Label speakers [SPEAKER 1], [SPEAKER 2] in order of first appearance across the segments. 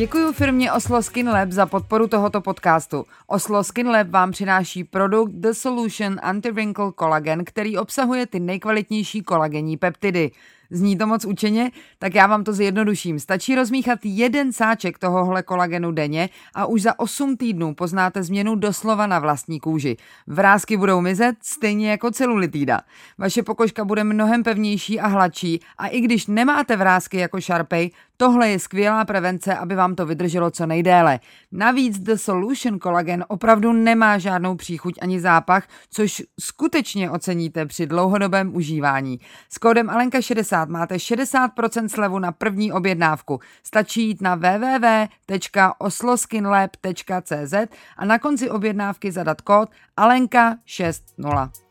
[SPEAKER 1] Děkuji firmě Oslo Skin Lab za podporu tohoto podcastu. Oslo Skin Lab vám přináší produkt The Solution Anti-Wrinkle Collagen, který obsahuje ty nejkvalitnější kolagenní peptidy. Zní to moc učeně? Tak já vám to zjednoduším. Stačí rozmíchat jeden sáček tohohle kolagenu denně a už za 8 týdnů poznáte změnu doslova na vlastní kůži. Vrázky budou mizet, stejně jako celulitída. Vaše pokožka bude mnohem pevnější a hladší a i když nemáte vrázky jako šarpej, Tohle je skvělá prevence, aby vám to vydrželo co nejdéle. Navíc The Solution Collagen opravdu nemá žádnou příchuť ani zápach, což skutečně oceníte při dlouhodobém užívání. S kódem Alenka60 máte 60% slevu na první objednávku. Stačí jít na www.osloskinlab.cz a na konci objednávky zadat kód Alenka60.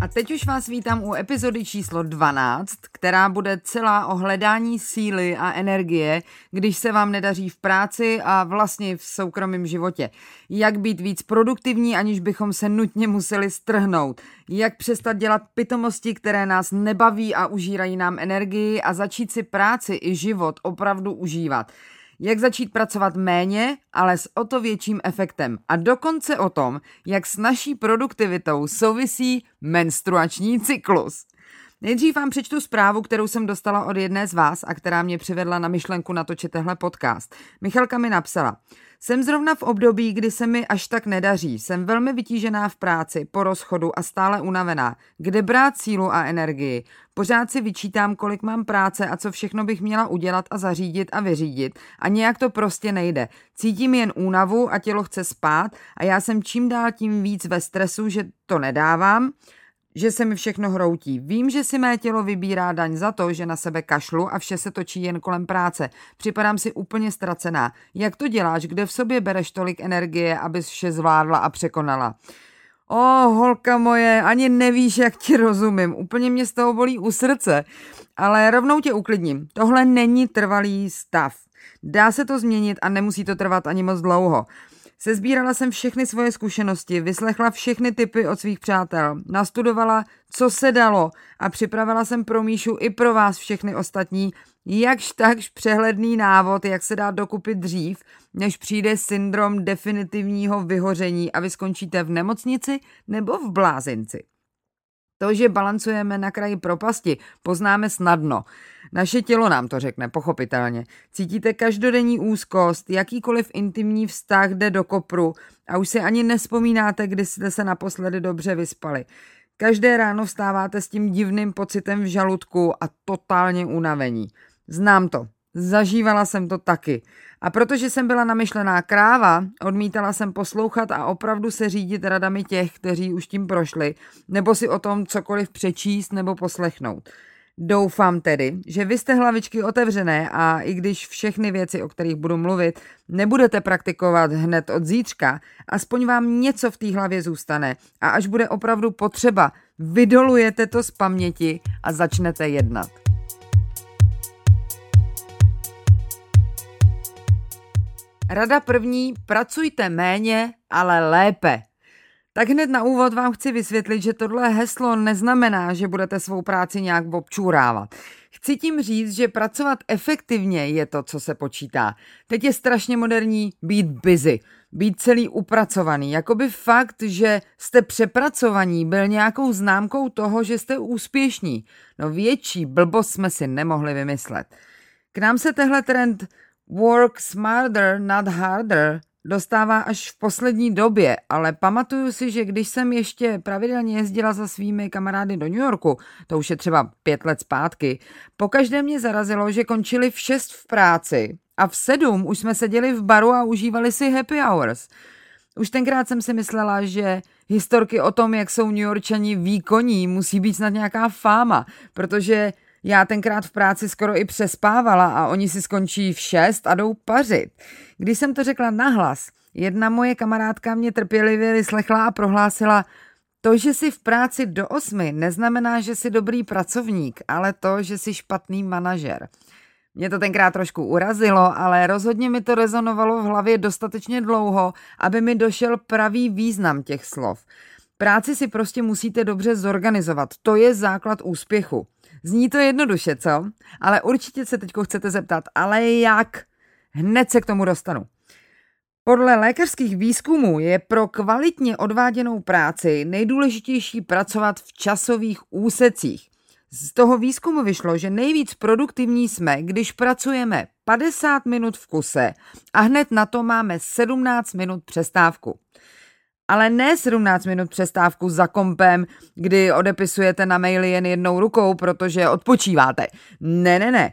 [SPEAKER 1] A teď už vás vítám u epizody číslo 12, která bude celá o hledání síly a energie, když se vám nedaří v práci a vlastně v soukromém životě. Jak být víc produktivní, aniž bychom se nutně museli strhnout. Jak přestat dělat pitomosti, které nás nebaví a užírají nám energii a začít si práci i život opravdu užívat jak začít pracovat méně, ale s o to větším efektem. A dokonce o tom, jak s naší produktivitou souvisí menstruační cyklus. Nejdřív vám přečtu zprávu, kterou jsem dostala od jedné z vás a která mě přivedla na myšlenku natočit tehle podcast. Michalka mi napsala, jsem zrovna v období, kdy se mi až tak nedaří. Jsem velmi vytížená v práci, po rozchodu a stále unavená. Kde brát sílu a energii? Pořád si vyčítám, kolik mám práce a co všechno bych měla udělat a zařídit a vyřídit. A nějak to prostě nejde. Cítím jen únavu a tělo chce spát a já jsem čím dál tím víc ve stresu, že to nedávám že se mi všechno hroutí. Vím, že si mé tělo vybírá daň za to, že na sebe kašlu a vše se točí jen kolem práce. Připadám si úplně ztracená. Jak to děláš? Kde v sobě bereš tolik energie, abys vše zvládla a překonala? O, holka moje, ani nevíš, jak ti rozumím. Úplně mě z toho bolí u srdce. Ale rovnou tě uklidním. Tohle není trvalý stav. Dá se to změnit a nemusí to trvat ani moc dlouho. Sezbírala jsem všechny svoje zkušenosti, vyslechla všechny typy od svých přátel, nastudovala, co se dalo a připravila jsem pro Míšu i pro vás všechny ostatní jakž takž přehledný návod, jak se dá dokupit dřív, než přijde syndrom definitivního vyhoření a vy skončíte v nemocnici nebo v blázinci. To, že balancujeme na kraji propasti, poznáme snadno. Naše tělo nám to řekne, pochopitelně. Cítíte každodenní úzkost, jakýkoliv intimní vztah jde do kopru a už si ani nespomínáte, kdy jste se naposledy dobře vyspali. Každé ráno vstáváte s tím divným pocitem v žaludku a totálně unavení. Znám to, zažívala jsem to taky. A protože jsem byla namyšlená kráva, odmítala jsem poslouchat a opravdu se řídit radami těch, kteří už tím prošli, nebo si o tom cokoliv přečíst nebo poslechnout. Doufám tedy, že vy jste hlavičky otevřené a i když všechny věci, o kterých budu mluvit, nebudete praktikovat hned od zítřka, aspoň vám něco v té hlavě zůstane a až bude opravdu potřeba, vydolujete to z paměti a začnete jednat. Rada první, pracujte méně, ale lépe. Tak hned na úvod vám chci vysvětlit, že tohle heslo neznamená, že budete svou práci nějak občůrávat. Chci tím říct, že pracovat efektivně je to, co se počítá. Teď je strašně moderní být busy. být celý upracovaný. Jakoby fakt, že jste přepracovaní, byl nějakou známkou toho, že jste úspěšní. No větší blbost jsme si nemohli vymyslet. K nám se tehle trend work smarter, not harder dostává až v poslední době, ale pamatuju si, že když jsem ještě pravidelně jezdila za svými kamarády do New Yorku, to už je třeba pět let zpátky, pokaždé mě zarazilo, že končili v šest v práci a v sedm už jsme seděli v baru a užívali si happy hours. Už tenkrát jsem si myslela, že historky o tom, jak jsou New Yorkčani výkonní, musí být snad nějaká fáma, protože já tenkrát v práci skoro i přespávala a oni si skončí v šest a jdou pařit. Když jsem to řekla nahlas, jedna moje kamarádka mě trpělivě vyslechla a prohlásila, to, že jsi v práci do osmi, neznamená, že jsi dobrý pracovník, ale to, že jsi špatný manažer. Mě to tenkrát trošku urazilo, ale rozhodně mi to rezonovalo v hlavě dostatečně dlouho, aby mi došel pravý význam těch slov. Práci si prostě musíte dobře zorganizovat. To je základ úspěchu. Zní to jednoduše, co? Ale určitě se teď chcete zeptat, ale jak? Hned se k tomu dostanu. Podle lékařských výzkumů je pro kvalitně odváděnou práci nejdůležitější pracovat v časových úsecích. Z toho výzkumu vyšlo, že nejvíc produktivní jsme, když pracujeme 50 minut v kuse a hned na to máme 17 minut přestávku. Ale ne 17 minut přestávku za kompem, kdy odepisujete na maily jen jednou rukou, protože odpočíváte. Ne, ne, ne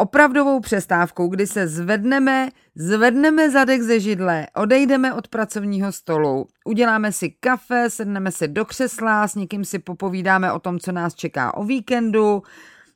[SPEAKER 1] opravdovou přestávkou, kdy se zvedneme, zvedneme zadek ze židle, odejdeme od pracovního stolu, uděláme si kafe, sedneme si do křesla, s někým si popovídáme o tom, co nás čeká o víkendu,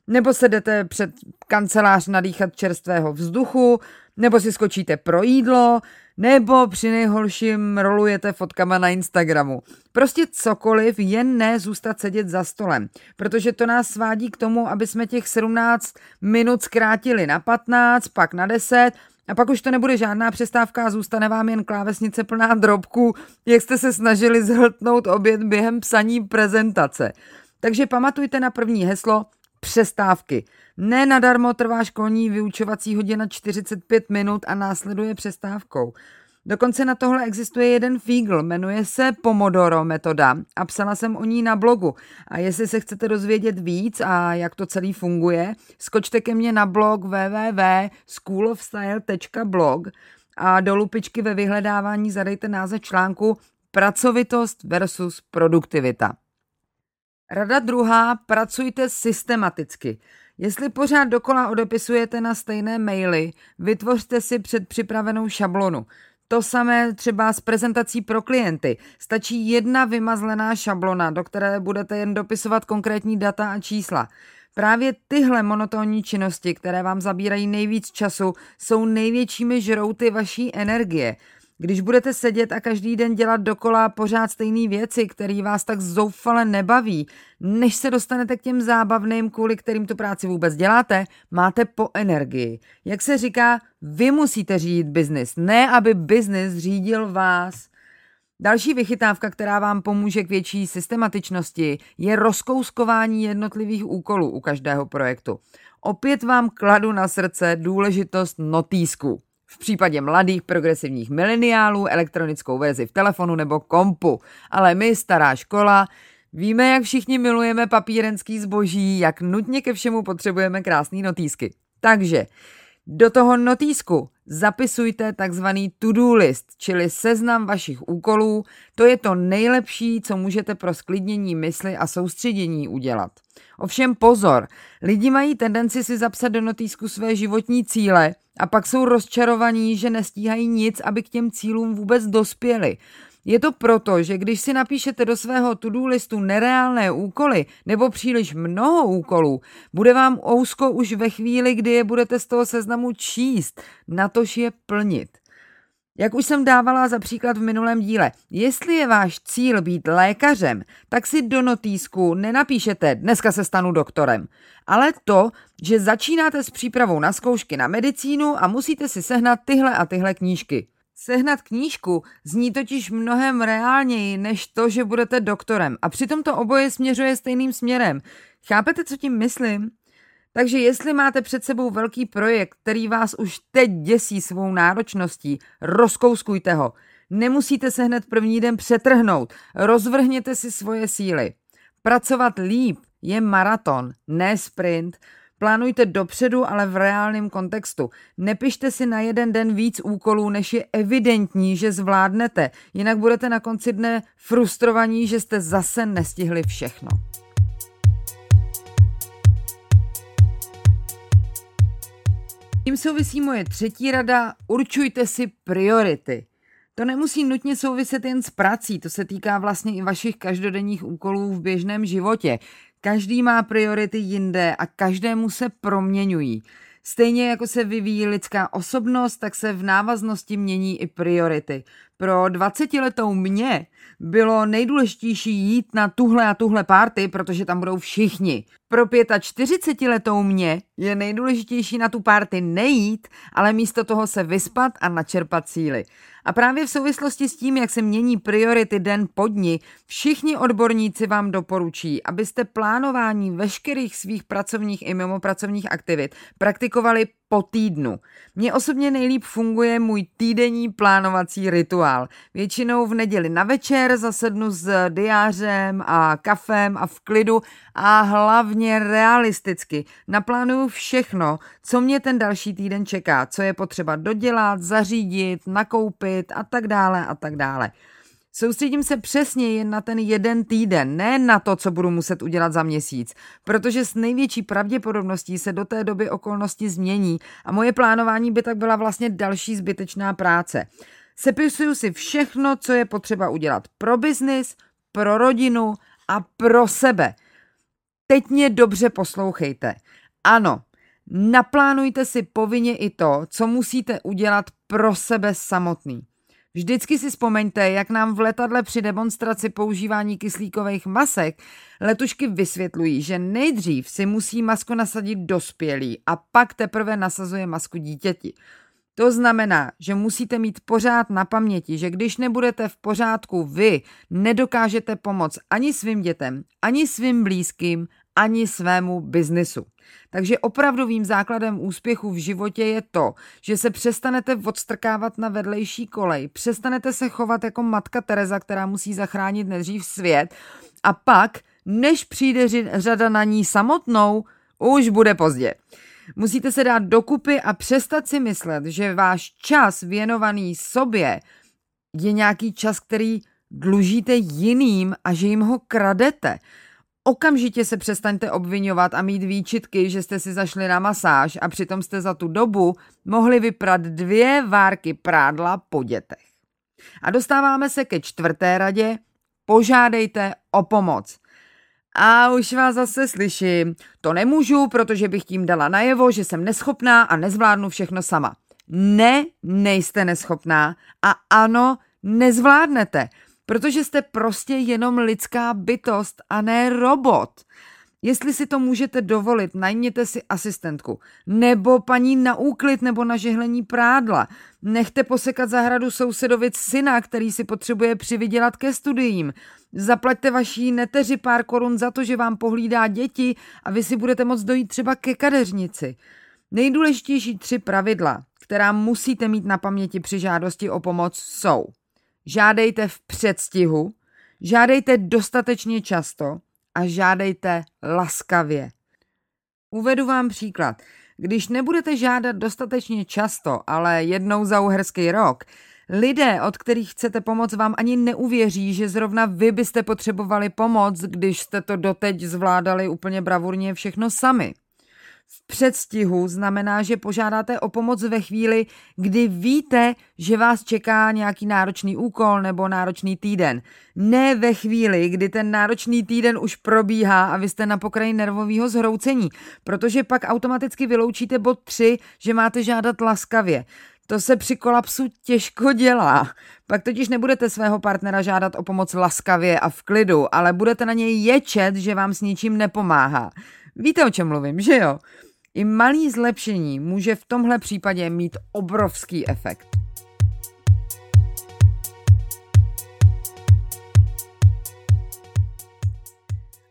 [SPEAKER 1] nebo se jdete před kancelář nadýchat čerstvého vzduchu, nebo si skočíte pro jídlo, nebo při nejhorším rolujete fotkama na Instagramu. Prostě cokoliv, jen ne zůstat sedět za stolem, protože to nás svádí k tomu, aby jsme těch 17 minut zkrátili na 15, pak na 10 a pak už to nebude žádná přestávka a zůstane vám jen klávesnice plná drobků, jak jste se snažili zhltnout oběd během psaní prezentace. Takže pamatujte na první heslo přestávky. Ne nadarmo trvá školní vyučovací hodina 45 minut a následuje přestávkou. Dokonce na tohle existuje jeden fígl, jmenuje se Pomodoro metoda a psala jsem o ní na blogu. A jestli se chcete dozvědět víc a jak to celý funguje, skočte ke mně na blog www.schoolofstyle.blog a do lupičky ve vyhledávání zadejte název článku Pracovitost versus produktivita. Rada druhá, pracujte systematicky. Jestli pořád dokola odepisujete na stejné maily, vytvořte si předpřipravenou šablonu. To samé třeba s prezentací pro klienty. Stačí jedna vymazlená šablona, do které budete jen dopisovat konkrétní data a čísla. Právě tyhle monotónní činnosti, které vám zabírají nejvíc času, jsou největšími žrouty vaší energie. Když budete sedět a každý den dělat dokola pořád stejné věci, které vás tak zoufale nebaví, než se dostanete k těm zábavným, kvůli kterým tu práci vůbec děláte, máte po energii. Jak se říká, vy musíte řídit biznis, ne aby biznis řídil vás. Další vychytávka, která vám pomůže k větší systematičnosti, je rozkouskování jednotlivých úkolů u každého projektu. Opět vám kladu na srdce důležitost notýsku. V případě mladých progresivních mileniálů elektronickou verzi v telefonu nebo kompu. Ale my, stará škola, víme, jak všichni milujeme papírenský zboží, jak nutně ke všemu potřebujeme krásný notýsky. Takže do toho notýsku zapisujte takzvaný to-do list, čili seznam vašich úkolů. To je to nejlepší, co můžete pro sklidnění mysli a soustředění udělat. Ovšem pozor, lidi mají tendenci si zapsat do notýsku své životní cíle a pak jsou rozčarovaní, že nestíhají nic, aby k těm cílům vůbec dospěli. Je to proto, že když si napíšete do svého to-do listu nereálné úkoly nebo příliš mnoho úkolů, bude vám ousko už ve chvíli, kdy je budete z toho seznamu číst, natož je plnit. Jak už jsem dávala za příklad v minulém díle, jestli je váš cíl být lékařem, tak si do notýsku nenapíšete dneska se stanu doktorem, ale to, že začínáte s přípravou na zkoušky na medicínu a musíte si sehnat tyhle a tyhle knížky. Sehnat knížku zní totiž mnohem reálněji, než to, že budete doktorem. A přitom to oboje směřuje stejným směrem. Chápete, co tím myslím? Takže jestli máte před sebou velký projekt, který vás už teď děsí svou náročností, rozkouskujte ho. Nemusíte se hned první den přetrhnout. Rozvrhněte si svoje síly. Pracovat líp je maraton, ne sprint. Plánujte dopředu, ale v reálném kontextu. Nepište si na jeden den víc úkolů, než je evidentní, že zvládnete. Jinak budete na konci dne frustrovaní, že jste zase nestihli všechno. Tím souvisí moje třetí rada, určujte si priority. To nemusí nutně souviset jen s prací, to se týká vlastně i vašich každodenních úkolů v běžném životě. Každý má priority jinde a každému se proměňují. Stejně jako se vyvíjí lidská osobnost, tak se v návaznosti mění i priority. Pro 20-letou mě bylo nejdůležitější jít na tuhle a tuhle párty, protože tam budou všichni. Pro 45-letou mě je nejdůležitější na tu párty nejít, ale místo toho se vyspat a načerpat síly. A právě v souvislosti s tím, jak se mění priority den po dni, všichni odborníci vám doporučí, abyste plánování veškerých svých pracovních i mimopracovních aktivit praktikovali po týdnu. Mně osobně nejlíp funguje můj týdenní plánovací rituál. Většinou v neděli na večer zasednu s diářem a kafem a v klidu a hlavně realisticky. Naplánuju všechno, co mě ten další týden čeká, co je potřeba dodělat, zařídit, nakoupit a tak dále a tak dále. Soustředím se přesně jen na ten jeden týden, ne na to, co budu muset udělat za měsíc, protože s největší pravděpodobností se do té doby okolnosti změní a moje plánování by tak byla vlastně další zbytečná práce. Sepisuju si všechno, co je potřeba udělat pro biznis, pro rodinu a pro sebe. Teď mě dobře poslouchejte. Ano, naplánujte si povinně i to, co musíte udělat pro sebe samotný. Vždycky si vzpomeňte, jak nám v letadle při demonstraci používání kyslíkových masek letušky vysvětlují, že nejdřív si musí masku nasadit dospělý a pak teprve nasazuje masku dítěti. To znamená, že musíte mít pořád na paměti, že když nebudete v pořádku vy, nedokážete pomoct ani svým dětem, ani svým blízkým, ani svému biznisu. Takže opravdovým základem úspěchu v životě je to, že se přestanete odstrkávat na vedlejší kolej, přestanete se chovat jako matka Teresa, která musí zachránit nejdřív svět a pak, než přijde řada na ní samotnou, už bude pozdě. Musíte se dát dokupy a přestat si myslet, že váš čas věnovaný sobě je nějaký čas, který dlužíte jiným a že jim ho kradete. Okamžitě se přestaňte obvinovat a mít výčitky, že jste si zašli na masáž a přitom jste za tu dobu mohli vyprat dvě várky prádla po dětech. A dostáváme se ke čtvrté radě. Požádejte o pomoc. A už vás zase slyším. To nemůžu, protože bych tím dala najevo, že jsem neschopná a nezvládnu všechno sama. Ne, nejste neschopná a ano, nezvládnete protože jste prostě jenom lidská bytost a ne robot. Jestli si to můžete dovolit, najměte si asistentku. Nebo paní na úklid nebo na žehlení prádla. Nechte posekat zahradu sousedovic syna, který si potřebuje přivydělat ke studiím. Zaplaťte vaší neteři pár korun za to, že vám pohlídá děti a vy si budete moct dojít třeba ke kadeřnici. Nejdůležitější tři pravidla, která musíte mít na paměti při žádosti o pomoc, jsou – žádejte v předstihu, žádejte dostatečně často a žádejte laskavě. Uvedu vám příklad. Když nebudete žádat dostatečně často, ale jednou za uherský rok, lidé, od kterých chcete pomoc, vám ani neuvěří, že zrovna vy byste potřebovali pomoc, když jste to doteď zvládali úplně bravurně všechno sami v předstihu znamená, že požádáte o pomoc ve chvíli, kdy víte, že vás čeká nějaký náročný úkol nebo náročný týden. Ne ve chvíli, kdy ten náročný týden už probíhá a vy jste na pokraji nervového zhroucení, protože pak automaticky vyloučíte bod 3, že máte žádat laskavě. To se při kolapsu těžko dělá. Pak totiž nebudete svého partnera žádat o pomoc laskavě a v klidu, ale budete na něj ječet, že vám s ničím nepomáhá. Víte, o čem mluvím, že jo? I malý zlepšení může v tomhle případě mít obrovský efekt.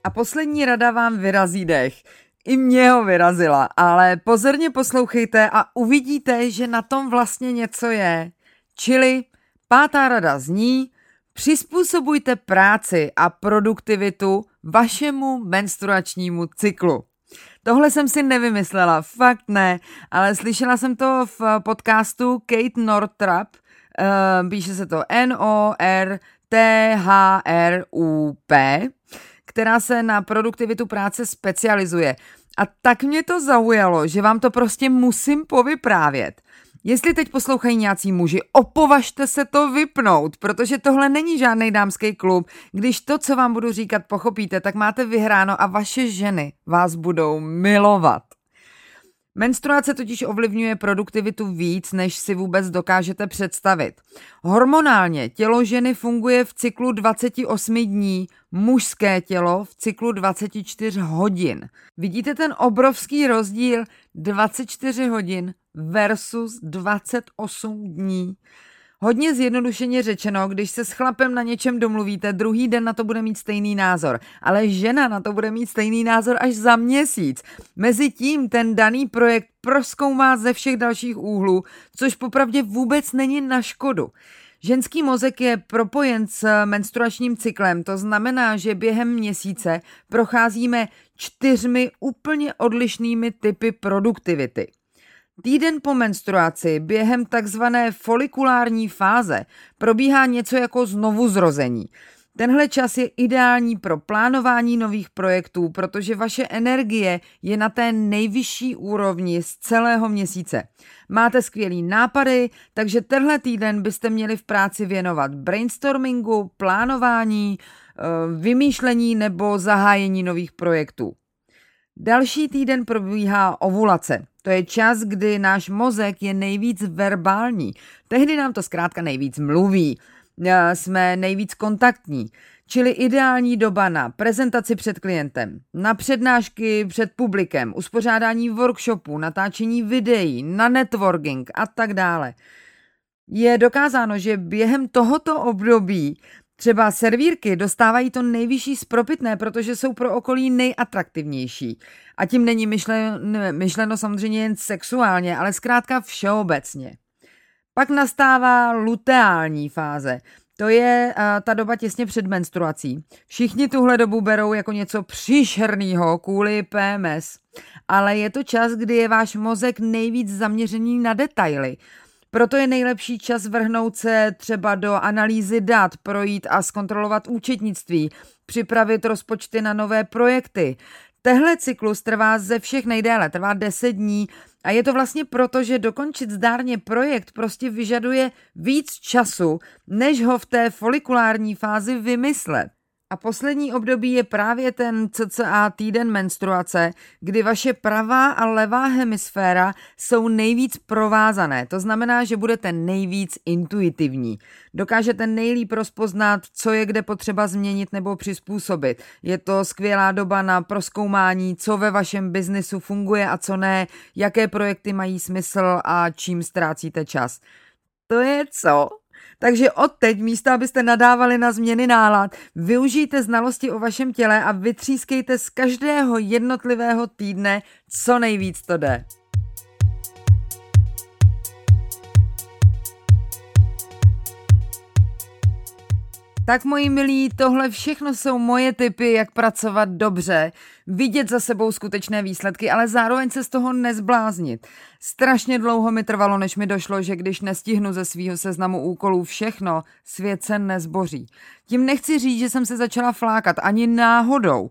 [SPEAKER 1] A poslední rada vám vyrazí dech. I mě ho vyrazila, ale pozorně poslouchejte a uvidíte, že na tom vlastně něco je. Čili Pátá rada zní, přizpůsobujte práci a produktivitu vašemu menstruačnímu cyklu. Tohle jsem si nevymyslela, fakt ne, ale slyšela jsem to v podcastu Kate Northrop, uh, píše se to N-O-R-T-H-R-U-P, která se na produktivitu práce specializuje. A tak mě to zaujalo, že vám to prostě musím povyprávět. Jestli teď poslouchají nějací muži, opovažte se to vypnout, protože tohle není žádný dámský klub. Když to, co vám budu říkat, pochopíte, tak máte vyhráno a vaše ženy vás budou milovat. Menstruace totiž ovlivňuje produktivitu víc, než si vůbec dokážete představit. Hormonálně tělo ženy funguje v cyklu 28 dní, mužské tělo v cyklu 24 hodin. Vidíte ten obrovský rozdíl 24 hodin versus 28 dní. Hodně zjednodušeně řečeno, když se s chlapem na něčem domluvíte, druhý den na to bude mít stejný názor, ale žena na to bude mít stejný názor až za měsíc. Mezitím ten daný projekt proskoumá ze všech dalších úhlů, což popravdě vůbec není na škodu. Ženský mozek je propojen s menstruačním cyklem, to znamená, že během měsíce procházíme čtyřmi úplně odlišnými typy produktivity. Týden po menstruaci během takzvané folikulární fáze probíhá něco jako znovu zrození. Tenhle čas je ideální pro plánování nových projektů, protože vaše energie je na té nejvyšší úrovni z celého měsíce. Máte skvělý nápady, takže tenhle týden byste měli v práci věnovat brainstormingu, plánování, eh, vymýšlení nebo zahájení nových projektů. Další týden probíhá ovulace. To je čas, kdy náš mozek je nejvíc verbální. Tehdy nám to zkrátka nejvíc mluví. Eh, jsme nejvíc kontaktní. Čili ideální doba na prezentaci před klientem, na přednášky před publikem, uspořádání workshopů, natáčení videí, na networking a tak dále. Je dokázáno, že během tohoto období Třeba servírky dostávají to nejvyšší spropitné, protože jsou pro okolí nejatraktivnější. A tím není myšleno, myšleno samozřejmě jen sexuálně, ale zkrátka všeobecně. Pak nastává luteální fáze. To je uh, ta doba těsně před menstruací. Všichni tuhle dobu berou jako něco příšerného kvůli PMS, ale je to čas, kdy je váš mozek nejvíc zaměřený na detaily. Proto je nejlepší čas vrhnout se třeba do analýzy dat, projít a zkontrolovat účetnictví, připravit rozpočty na nové projekty. Tehle cyklus trvá ze všech nejdéle, trvá 10 dní a je to vlastně proto, že dokončit zdárně projekt prostě vyžaduje víc času, než ho v té folikulární fázi vymyslet. A poslední období je právě ten cca týden menstruace, kdy vaše pravá a levá hemisféra jsou nejvíc provázané. To znamená, že budete nejvíc intuitivní. Dokážete nejlíp rozpoznat, co je kde potřeba změnit nebo přizpůsobit. Je to skvělá doba na proskoumání, co ve vašem biznisu funguje a co ne, jaké projekty mají smysl a čím ztrácíte čas. To je co? Takže od teď místo, abyste nadávali na změny nálad, využijte znalosti o vašem těle a vytřískejte z každého jednotlivého týdne, co nejvíc to jde. Tak moji milí, tohle všechno jsou moje typy, jak pracovat dobře, vidět za sebou skutečné výsledky, ale zároveň se z toho nezbláznit. Strašně dlouho mi trvalo, než mi došlo, že když nestihnu ze svého seznamu úkolů všechno, svět se nezboří. Tím nechci říct, že jsem se začala flákat, ani náhodou.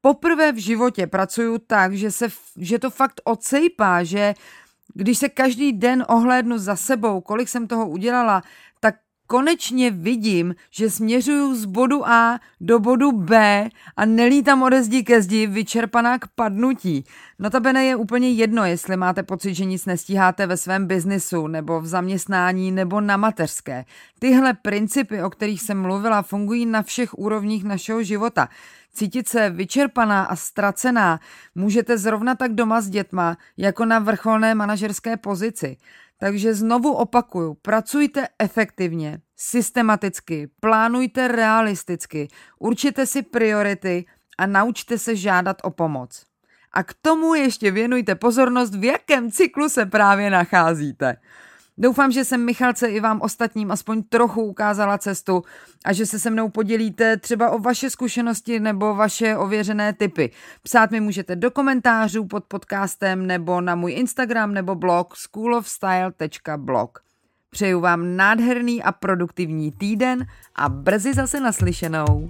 [SPEAKER 1] Poprvé v životě pracuju tak, že, se, že to fakt ocejpá, že když se každý den ohlédnu za sebou, kolik jsem toho udělala, konečně vidím, že směřuju z bodu A do bodu B a nelítám ode zdi ke zdi vyčerpaná k padnutí. Notabene je úplně jedno, jestli máte pocit, že nic nestíháte ve svém biznisu, nebo v zaměstnání, nebo na mateřské. Tyhle principy, o kterých jsem mluvila, fungují na všech úrovních našeho života. Cítit se vyčerpaná a ztracená můžete zrovna tak doma s dětma, jako na vrcholné manažerské pozici. Takže znovu opakuju, pracujte efektivně, systematicky, plánujte realisticky, určite si priority a naučte se žádat o pomoc. A k tomu ještě věnujte pozornost, v jakém cyklu se právě nacházíte. Doufám, že jsem Michalce i vám ostatním aspoň trochu ukázala cestu a že se se mnou podělíte třeba o vaše zkušenosti nebo vaše ověřené typy. Psát mi můžete do komentářů pod podcastem nebo na můj Instagram nebo blog schoolofstyle.blog. Přeju vám nádherný a produktivní týden a brzy zase naslyšenou.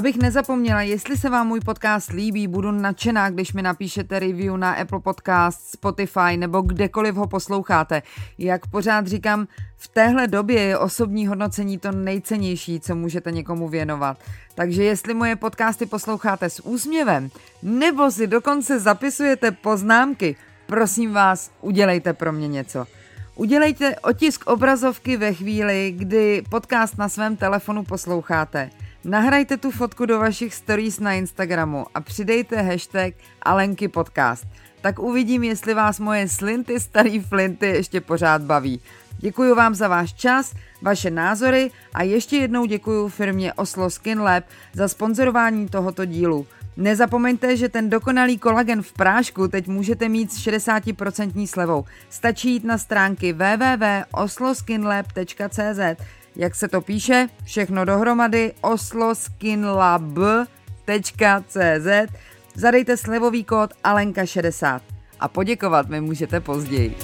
[SPEAKER 1] Abych nezapomněla, jestli se vám můj podcast líbí, budu nadšená, když mi napíšete review na Apple Podcast, Spotify nebo kdekoliv ho posloucháte. Jak pořád říkám, v téhle době je osobní hodnocení to nejcennější, co můžete někomu věnovat. Takže jestli moje podcasty posloucháte s úsměvem, nebo si dokonce zapisujete poznámky, prosím vás, udělejte pro mě něco. Udělejte otisk obrazovky ve chvíli, kdy podcast na svém telefonu posloucháte. Nahrajte tu fotku do vašich stories na Instagramu a přidejte hashtag Alenky podcast. Tak uvidím, jestli vás moje slinty starý flinty ještě pořád baví. Děkuji vám za váš čas, vaše názory a ještě jednou děkuji firmě Oslo Skin Lab za sponzorování tohoto dílu. Nezapomeňte, že ten dokonalý kolagen v prášku teď můžete mít s 60% slevou. Stačí jít na stránky www.osloskinlab.cz jak se to píše, všechno dohromady. osloskinlab.cz Zadejte slevový kód Alenka60 a poděkovat mi můžete později.